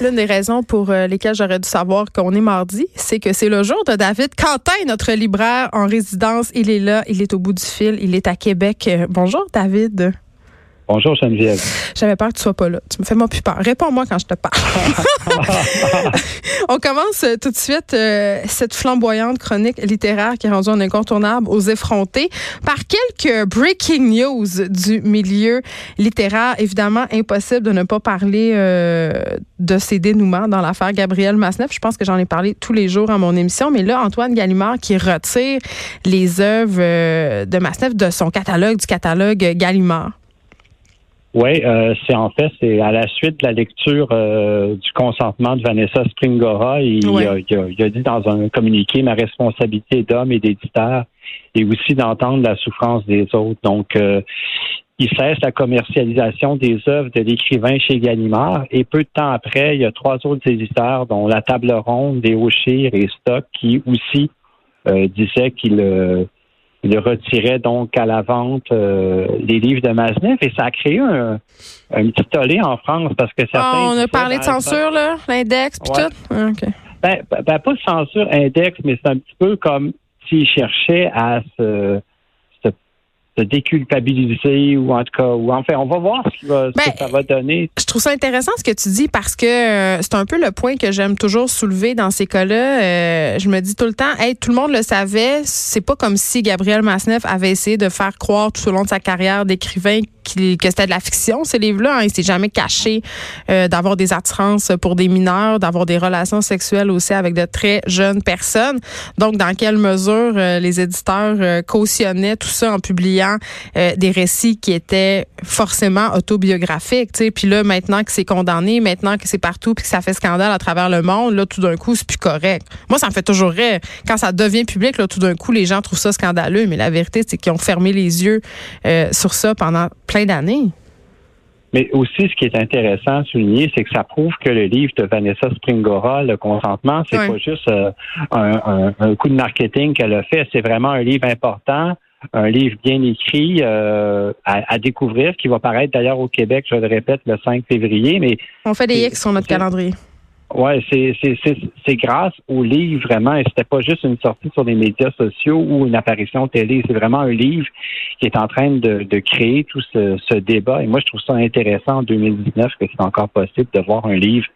L'une des raisons pour euh, lesquelles j'aurais dû savoir qu'on est mardi, c'est que c'est le jour de David Quentin, notre libraire en résidence. Il est là, il est au bout du fil, il est à Québec. Euh, bonjour David. Bonjour Geneviève. J'avais peur que tu sois pas là. Tu me fais moi plus peur. Réponds-moi quand je te parle. On commence euh, tout de suite euh, cette flamboyante chronique littéraire qui est rendue un incontournable aux effrontés par quelques breaking news du milieu littéraire. Évidemment, impossible de ne pas parler euh, de ces dénouements dans l'affaire Gabriel Masneff. Je pense que j'en ai parlé tous les jours à mon émission. Mais là, Antoine Gallimard qui retire les œuvres de Masneff de son catalogue, du catalogue Gallimard. Oui, euh, c'est en fait, c'est à la suite de la lecture euh, du consentement de Vanessa Springora. Il, a, il, a, dit dans un communiqué ma responsabilité d'homme et d'éditeur et aussi d'entendre la souffrance des autres. Donc, euh, il cesse la commercialisation des œuvres de l'écrivain chez Gallimard et peu de temps après, il y a trois autres éditeurs, dont La Table Ronde, Des et Stock, qui aussi disaient qu'il il retirait donc à la vente euh, les livres de Maznev et ça a créé un, petit tollé en France parce que certains. Ah, on a parlé de censure, là, l'index puis tout? Ah, ben, ben, ben, pas de censure index, mais c'est un petit peu comme s'ils cherchaient à se déculpabiliser ou en tout cas, ou enfin, on va voir ce, que ben, ça va donner. Je trouve ça intéressant ce que tu dis parce que euh, c'est un peu le point que j'aime toujours soulever dans ces cas-là. Euh, je me dis tout le temps, hey, tout le monde le savait. C'est pas comme si Gabriel Masneff avait essayé de faire croire tout au long de sa carrière d'écrivain que c'était de la fiction, ces livres-là. Hein. Il s'est jamais caché euh, d'avoir des attirances pour des mineurs, d'avoir des relations sexuelles aussi avec de très jeunes personnes. Donc, dans quelle mesure les éditeurs cautionnaient tout ça en publiant euh, des récits qui étaient forcément autobiographiques. sais. Puis là, maintenant que c'est condamné, maintenant que c'est partout, puis que ça fait scandale à travers le monde, là, tout d'un coup, c'est plus correct. Moi, ça me fait toujours rire. Quand ça devient public, là, tout d'un coup, les gens trouvent ça scandaleux. Mais la vérité, c'est qu'ils ont fermé les yeux euh, sur ça pendant plein d'années. Mais aussi, ce qui est intéressant à souligner, c'est que ça prouve que le livre de Vanessa Springora, Le consentement, c'est pas juste euh, un, coup de marketing qu'elle a fait, c'est vraiment un livre important un livre bien écrit euh, à, découvrir, qui va paraître d'ailleurs au Québec, je le répète, le 5 février. Mais on fait des X sur notre calendrier. C'est c'est grâce au livre vraiment, et c'était pas juste une sortie sur les médias sociaux ou une apparition télé, c'est vraiment un livre qui est en train de, de créer tout ce, ce, débat. Et moi, je trouve ça intéressant en 2019 que c'est encore possible de voir un livre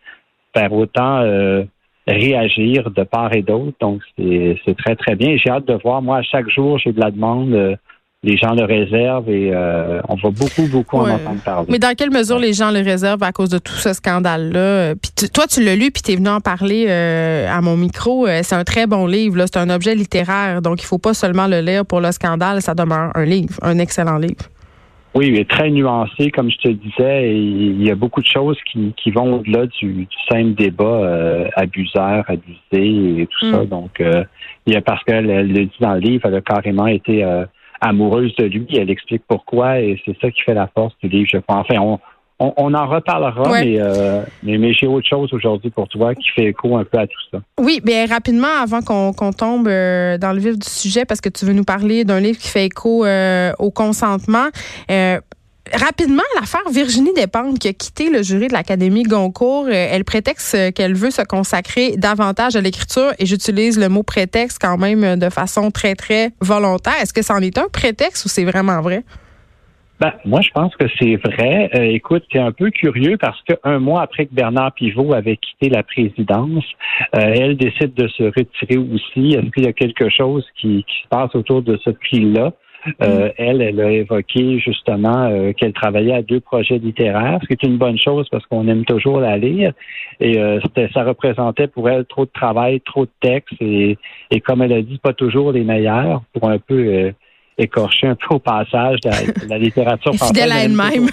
faire autant euh, réagir de part et d'autre. Donc, c'est très, très bien. J'ai hâte de voir. Moi, à chaque jour, j'ai de la demande. Euh, les gens le réservent et euh, on va beaucoup, beaucoup en entendre parler. Mais dans quelle mesure les gens le réservent à cause de tout ce scandale-là? Puis toi, tu l'as lu, puis tu es venu en parler euh, à mon micro. c'est un très bon livre. C'est un objet littéraire. Donc, il faut pas seulement le lire pour le scandale. Ça demeure un livre, un excellent livre. Oui, il est très nuancé, comme je te disais, et il y a beaucoup de choses qui, qui vont au-delà du, simple débat euh, abuseur, abusé et tout ça. Mm. Donc, euh, il y a parce qu'elle le dit dans le livre, elle a carrément été euh, amoureuse de lui. Elle explique pourquoi, et c'est ça qui fait la force du livre. Je pense. Enfin, on, on, en reparlera, euh, mais, mais, j'ai autre chose aujourd'hui pour toi qui fait écho un peu à tout ça. Oui, bien rapidement, avant qu'on tombe euh, dans le vif du sujet, parce que tu veux nous parler d'un livre qui fait écho euh, au consentement. Rapidement, l'affaire Virginie Despentes qui a quitté le jury de l'Académie Goncourt, elle prétexte qu'elle veut se consacrer davantage à l'écriture et j'utilise le mot prétexte quand même de façon très, très volontaire. Est-ce que c'en est un prétexte ou c'est vraiment vrai? Ben, moi, je pense que c'est vrai. Euh, écoute, c'est un peu curieux parce qu'un mois après que Bernard Pivot avait quitté la présidence, euh, elle décide de se retirer aussi. Est-ce qu'il y a quelque chose qui, se passe autour de ce prix-là? Euh, elle, elle a évoqué justement qu'elle travaillait à deux projets littéraires, ce qui est une bonne chose parce qu'on aime toujours la lire. Et ça représentait pour elle trop de travail, trop de textes et, et comme elle a dit, pas toujours les meilleurs pour un peu écorcher un peu au passage de la, littérature française. Fidèle à elle-même.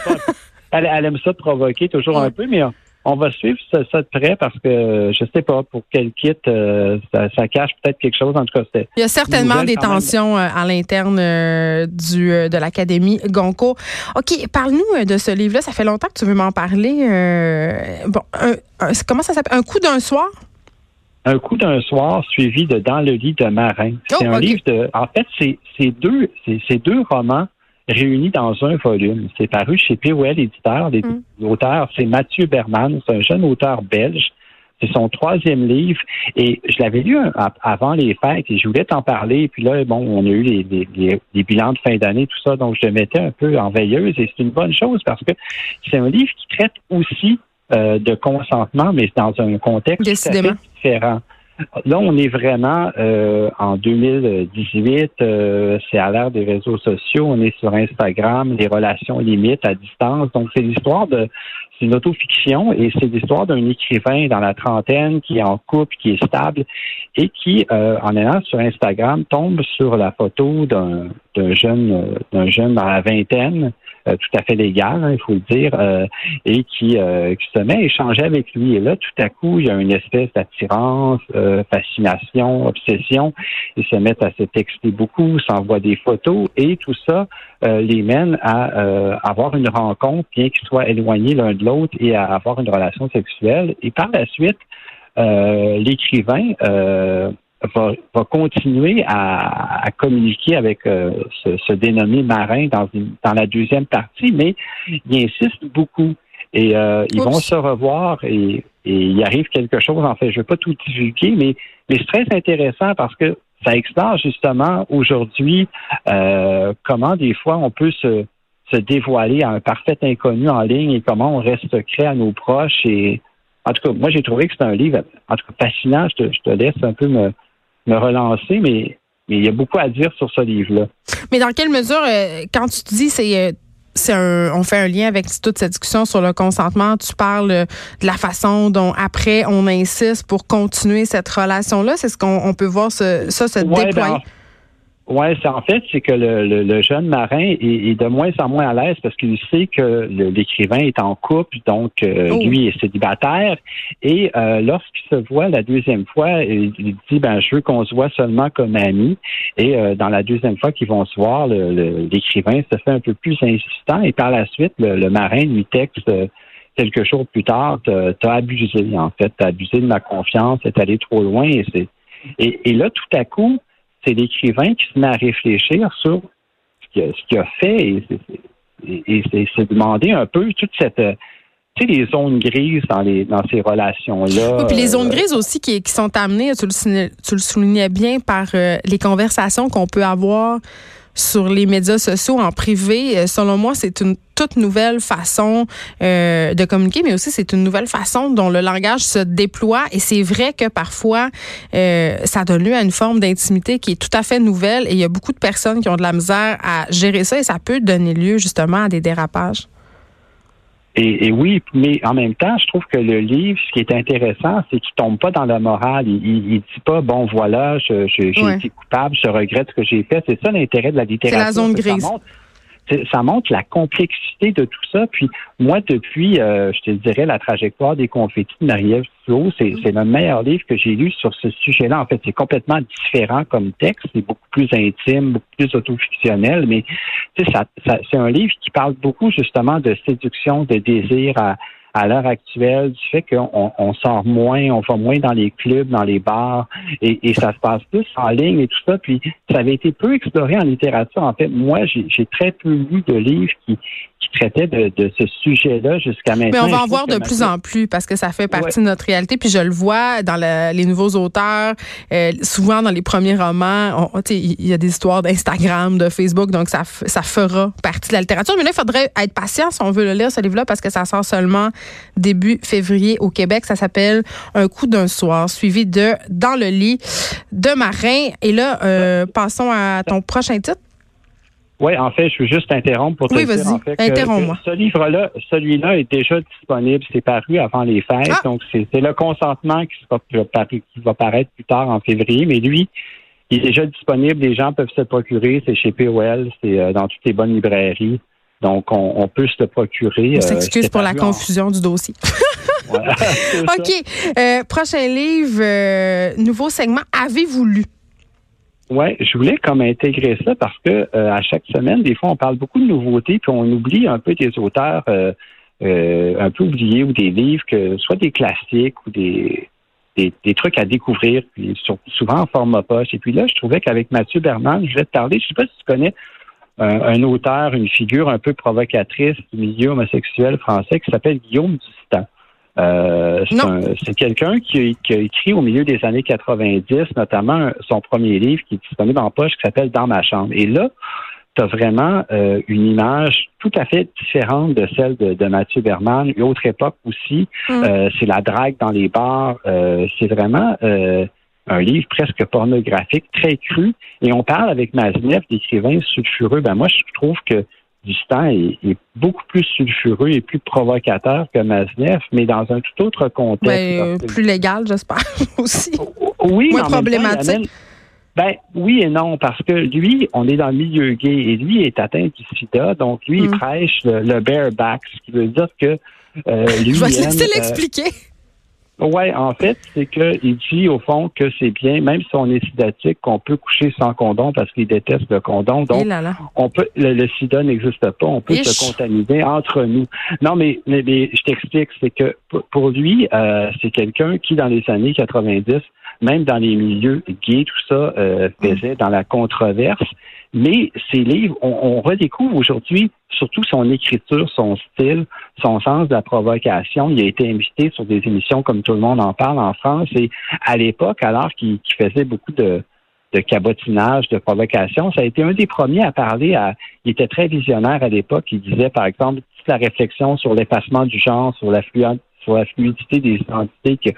Elle, aime ça de provoquer toujours un peu, mais on, va suivre ça, de près parce que je sais pas pour quel kit euh, ça, cache peut-être quelque chose. En tout cas, il y a certainement des tensions euh, à l'interne euh, du de l'académie Goncourt. Ok, parle-nous de ce livre-là. Ça fait longtemps que tu veux m'en parler. bon, comment ça s'appelle? Un coup d'un soir? Un coup d'un soir suivi de Dans le lit de Marin. C'est oh, un livre de. En fait, c'est deux, c'est deux romans réunis dans un volume. C'est paru chez POL Éditeur. L'auteur, mm. c'est Mathieu Berman, c'est un jeune auteur belge. C'est son troisième livre et je l'avais lu avant les fêtes et je voulais t'en parler. Puis là, bon, on a eu les, bilans de fin d'année, tout ça, donc je le mettais un peu en veilleuse et c'est une bonne chose parce que c'est un livre qui traite aussi euh, de consentement, mais dans un contexte différent. Là, on est vraiment euh, en 2018, euh, c'est à l'ère des réseaux sociaux, on est sur Instagram, les relations limites à distance. Donc, c'est l'histoire de, c'est une autofiction et c'est l'histoire d'un écrivain dans la trentaine qui est en couple, qui est stable et qui, euh, en allant sur Instagram, tombe sur la photo d'un, d'un jeune, d'un jeune dans la vingtaine euh, tout à fait légal, hein, il faut le dire, euh, et qui, euh, qui, se met à échanger avec lui. Et là, tout à coup, il y a une espèce d'attirance, fascination, obsession. Ils se mettent à se texter beaucoup, s'envoient des photos, et tout ça les mène à avoir une rencontre, bien qu'ils soient éloignés l'un de l'autre, et à avoir une relation sexuelle. Et par la suite, l'écrivain va, va continuer à, à, communiquer avec euh, ce, ce, dénommé marin dans, une, dans la deuxième partie, mais il insiste beaucoup. Et euh, ils vont se revoir et, et, il arrive quelque chose. En fait, je ne vais pas tout divulguer, mais, mais c'est très intéressant parce que ça explore justement aujourd'hui euh, comment des fois on peut se, se dévoiler à un parfait inconnu en ligne et comment on reste secret à nos proches. Et en tout cas, moi j'ai trouvé que c'est un livre en tout cas fascinant. Je te, je te laisse un peu me, me relancer, mais, mais il y a beaucoup à dire sur ce livre-là. Mais dans quelle mesure, euh, quand tu te dis c'est euh, c'est un, on fait un lien avec toute cette discussion sur le consentement. Tu parles euh, de la façon dont après on insiste pour continuer cette relation-là. C'est ce qu'on peut voir ce, ça se ben, déployer? Oui, c'est en fait, c'est que le, le, jeune marin est, de moins en moins à l'aise parce qu'il sait que l'écrivain est en couple, donc euh, oh. lui est célibataire. Et euh, lorsqu'il se voit la deuxième fois, il, dit ben je veux qu'on se voit seulement comme amis. Et euh, dans la deuxième fois qu'ils vont se voir, l'écrivain se fait un peu plus insistant. Et par la suite, le, marin lui texte quelques jours plus tard, t'as abusé en fait, t'as abusé de ma confiance, t'es allé trop loin. Et c'est et, et là tout à coup c'est l'écrivain qui se met à réfléchir sur ce qu'il a, fait et, c'est demander un peu toute cette tu sais, les zones grises dans, les, dans ces relations-là. Oui, puis les zones euh, grises aussi qui, qui sont amenées, tu le, tu le soulignais bien, par euh, les conversations qu'on peut avoir sur les médias sociaux en privé, euh, selon moi, c'est une toute nouvelle façon euh, de communiquer, mais aussi c'est une nouvelle façon dont le langage se déploie. Et c'est vrai que parfois, euh, ça donne lieu à une forme d'intimité qui est tout à fait nouvelle. Et il y a beaucoup de personnes qui ont de la misère à gérer ça et ça peut donner lieu justement à des dérapages. Et, oui, mais en même temps, je trouve que le livre, ce qui est intéressant, c'est qu'il tombe pas dans la morale. Il, il, dit pas bon voilà, j'ai été coupable, je regrette ce que j'ai fait. C'est ça l'intérêt de la littérature. C'est la zone grise ça montre la complexité de tout ça. Puis moi, depuis, euh, je te dirais, la trajectoire des confettis de Marie-Ève mm. c'est le meilleur livre que j'ai lu sur ce sujet-là. En fait, c'est complètement différent comme texte, c'est beaucoup plus intime, beaucoup plus autofictionnel, mais ça, ça c'est un livre qui parle beaucoup justement de séduction, de désir à à l'heure actuelle du fait qu'on on sort moins, on va moins dans les clubs, dans les bars, et, et, ça se passe plus en ligne et tout ça. Puis ça avait été peu exploré en littérature. En fait, moi, j'ai très peu lu de livres qui, qui traitaient de, de ce sujet-là jusqu'à maintenant. Mais on va en voir de plus en plus parce que ça fait partie de notre réalité. Puis je le vois dans les nouveaux auteurs, euh, souvent dans les premiers romans, il y a des histoires d'Instagram, de Facebook, donc ça, ça fera partie de la littérature. Mais là, il faudrait être patient si on veut le lire, ce livre-là, parce que ça sort seulement début février au Québec. Ça s'appelle Un coup d'un soir, suivi de Dans le lit de Marin. Et là, euh, passons à ton prochain titre. Oui, en fait, je veux juste interrompre pour te dire en fait, que, ce livre-là, celui-là est déjà disponible. C'est paru avant les fêtes, ah! donc c'est le consentement qui, qui va paraître plus tard en février. Mais lui, il est déjà disponible. Les gens peuvent se le procurer. C'est chez POL, c'est euh, dans toutes les bonnes librairies. Donc, on, peut se le procurer. On s'excuse pour la confusion du dossier. OK. Euh, prochain livre, euh, nouveau segment. Avez-vous lu? Oui, je voulais comme intégrer ça parce que euh, à chaque semaine, des fois, on parle beaucoup de nouveautés, puis on oublie un peu des auteurs un peu oubliés ou des livres que soit des classiques ou des, des, trucs à découvrir, puis souvent en format poche. Et puis là, je trouvais qu'avec Mathieu Berman, je vais te parler, je sais pas si tu connais un, auteur, une figure un peu provocatrice du milieu homosexuel français qui s'appelle Guillaume Dustan. Euh, c'est quelqu'un qui, qui, a écrit au milieu des années 90, notamment son premier livre qui est disponible en poche, qui s'appelle Dans ma chambre. Et là, tu as vraiment euh, une image tout à fait différente de celle de, Mathieu Berman. Une autre époque aussi, mm. euh, c'est la drague dans les bars. Euh, c'est vraiment un livre presque pornographique, très cru. Et on parle avec Maznev d'écrivains sulfureux. Ben moi, je trouve que Dustin est, est, beaucoup plus sulfureux et plus provocateur que Maznev, mais dans un tout autre contexte. Ben, plus légal, j'espère aussi. Oui, moins problématique. Ben oui et non, parce que lui, on est dans le milieu gay et lui est atteint du sida, donc lui, il mm. prêche le, bareback, ce qui veut dire que euh, lui. Je vais te laisser euh, l'expliquer. Oui, en fait, c'est qu'il dit au fond que c'est bien, même si on est sidatique, qu'on peut coucher sans condom parce qu'il déteste le condom. Donc, eh on peut le, sida n'existe pas, on peut se contaminer entre nous. Non, mais, mais, je t'explique, c'est que pour lui, euh, c'est quelqu'un qui, dans les années 90, même dans les milieux gays, tout ça euh, faisait dans la controverse. Mais ces livres, on, redécouvre aujourd'hui surtout son écriture, son style, son sens de la provocation. Il a été invité sur des émissions comme tout le monde en parle en France. Et à l'époque, alors qu'il faisait beaucoup de, de cabotinage, de provocation, ça a été un des premiers à parler à. Il était très visionnaire à l'époque. Il disait, par exemple, toute la réflexion sur l'effacement du genre, sur la, sur la fluidité des identités que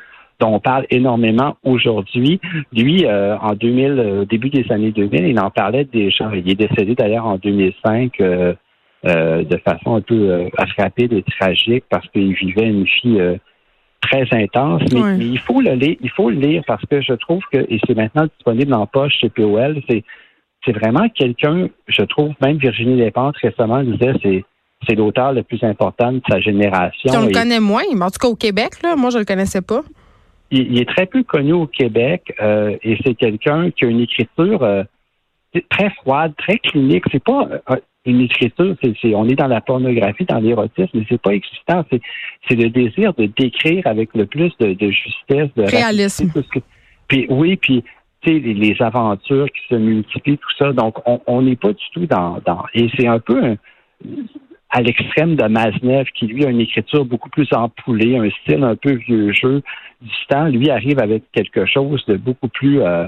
dont on parle énormément aujourd'hui. Lui, euh, en 2000, euh, au début des années 2000, il en parlait déjà. Il est décédé d'ailleurs en 2005 euh, de façon un peu rapide et tragique parce qu'il vivait une vie très intense. Mais, il faut le lire, il faut le lire parce que je trouve que, et c'est maintenant disponible en poche chez POL, c'est c'est vraiment quelqu'un, je trouve, même Virginie Despentes récemment disait, c'est c'est l'auteur le plus important de sa génération. on le connaît moins, mais en tout cas au Québec, là, moi je le connaissais pas il, est très peu connu au Québec euh, et c'est quelqu'un qui a une écriture euh, très froide, très clinique. C'est pas euh, une écriture, c'est, on est dans la pornographie, dans l'érotisme, mais c'est pas excitant. C'est, le désir de décrire avec le plus de, justesse, de réalisme. puis oui, puis les, les aventures qui se multiplient, tout ça. Donc, on n'est pas du tout dans, dans et c'est un peu un, à l'extrême de Maznev, qui lui a une écriture beaucoup plus empoulée, un style un peu vieux jeu du temps, lui arrive avec quelque chose de beaucoup plus euh,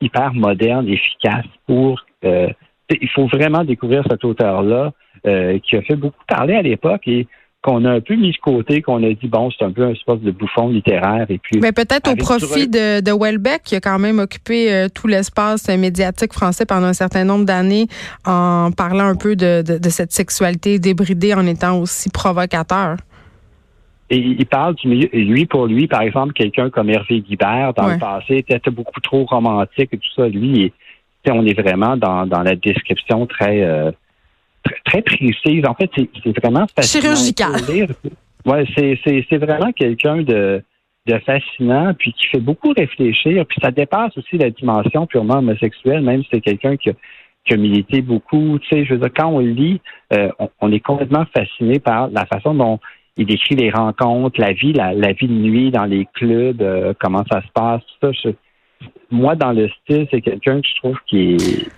hyper moderne, efficace pour. Euh, il faut vraiment découvrir cet auteur-là euh, qui a fait beaucoup parler à l'époque et qu'on a un peu mis de côté, qu'on a dit bon, c'est un peu un espèce de bouffon littéraire et puis. Mais peut-être au profit de, de Welbeck qui a quand même occupé euh, tout l'espace médiatique français pendant un certain nombre d'années en parlant un peu de, de, cette sexualité débridée en étant aussi provocateur. Et il parle du milieu. Et lui, pour lui, par exemple, quelqu'un comme Hervé Guibert, dans le passé, était beaucoup trop romantique et tout ça. Lui, on est vraiment dans, dans la description très euh, très, précise. En fait, c'est vraiment fascinant. Chirurgical. Ouais, c'est vraiment quelqu'un de, de fascinant, puis qui fait beaucoup réfléchir, puis ça dépasse aussi la dimension purement homosexuelle, même si c'est quelqu'un qui, qui, a milité beaucoup. Tu sais, je veux dire, quand on lit, euh, on, est complètement fasciné par la façon dont il décrit les rencontres, la vie, la, vie de nuit dans les clubs, euh, comment ça se passe, tout ça. moi, dans le style, c'est quelqu'un que je trouve qui est,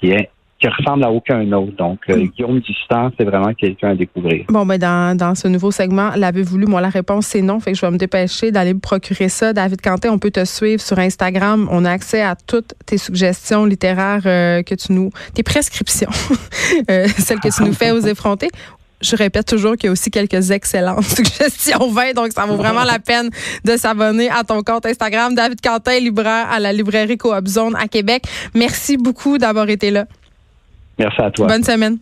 qui est qui ressemble à aucun autre. Donc, euh, mm. Guillaume Dustan, c'est vraiment quelqu'un à découvrir. Bon, ben dans, dans ce nouveau segment, l'avez voulu? Moi, la réponse, c'est non. Fait que je vais me dépêcher d'aller me procurer ça. David Quentin, on peut te suivre sur Instagram. On a accès à toutes tes suggestions littéraires euh, que tu nous... tes prescriptions, euh, celles que tu nous fais aux effrontés je répète toujours qu'il y a aussi quelques excellentes suggestions 20, donc ça vaut vraiment la peine de s'abonner à ton compte Instagram. David Quentin, libraire à la librairie Coop Zone à Québec. Merci beaucoup d'avoir été là. Merci à toi. Bonne semaine.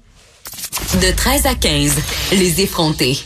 De 13 à 15, les effrontés.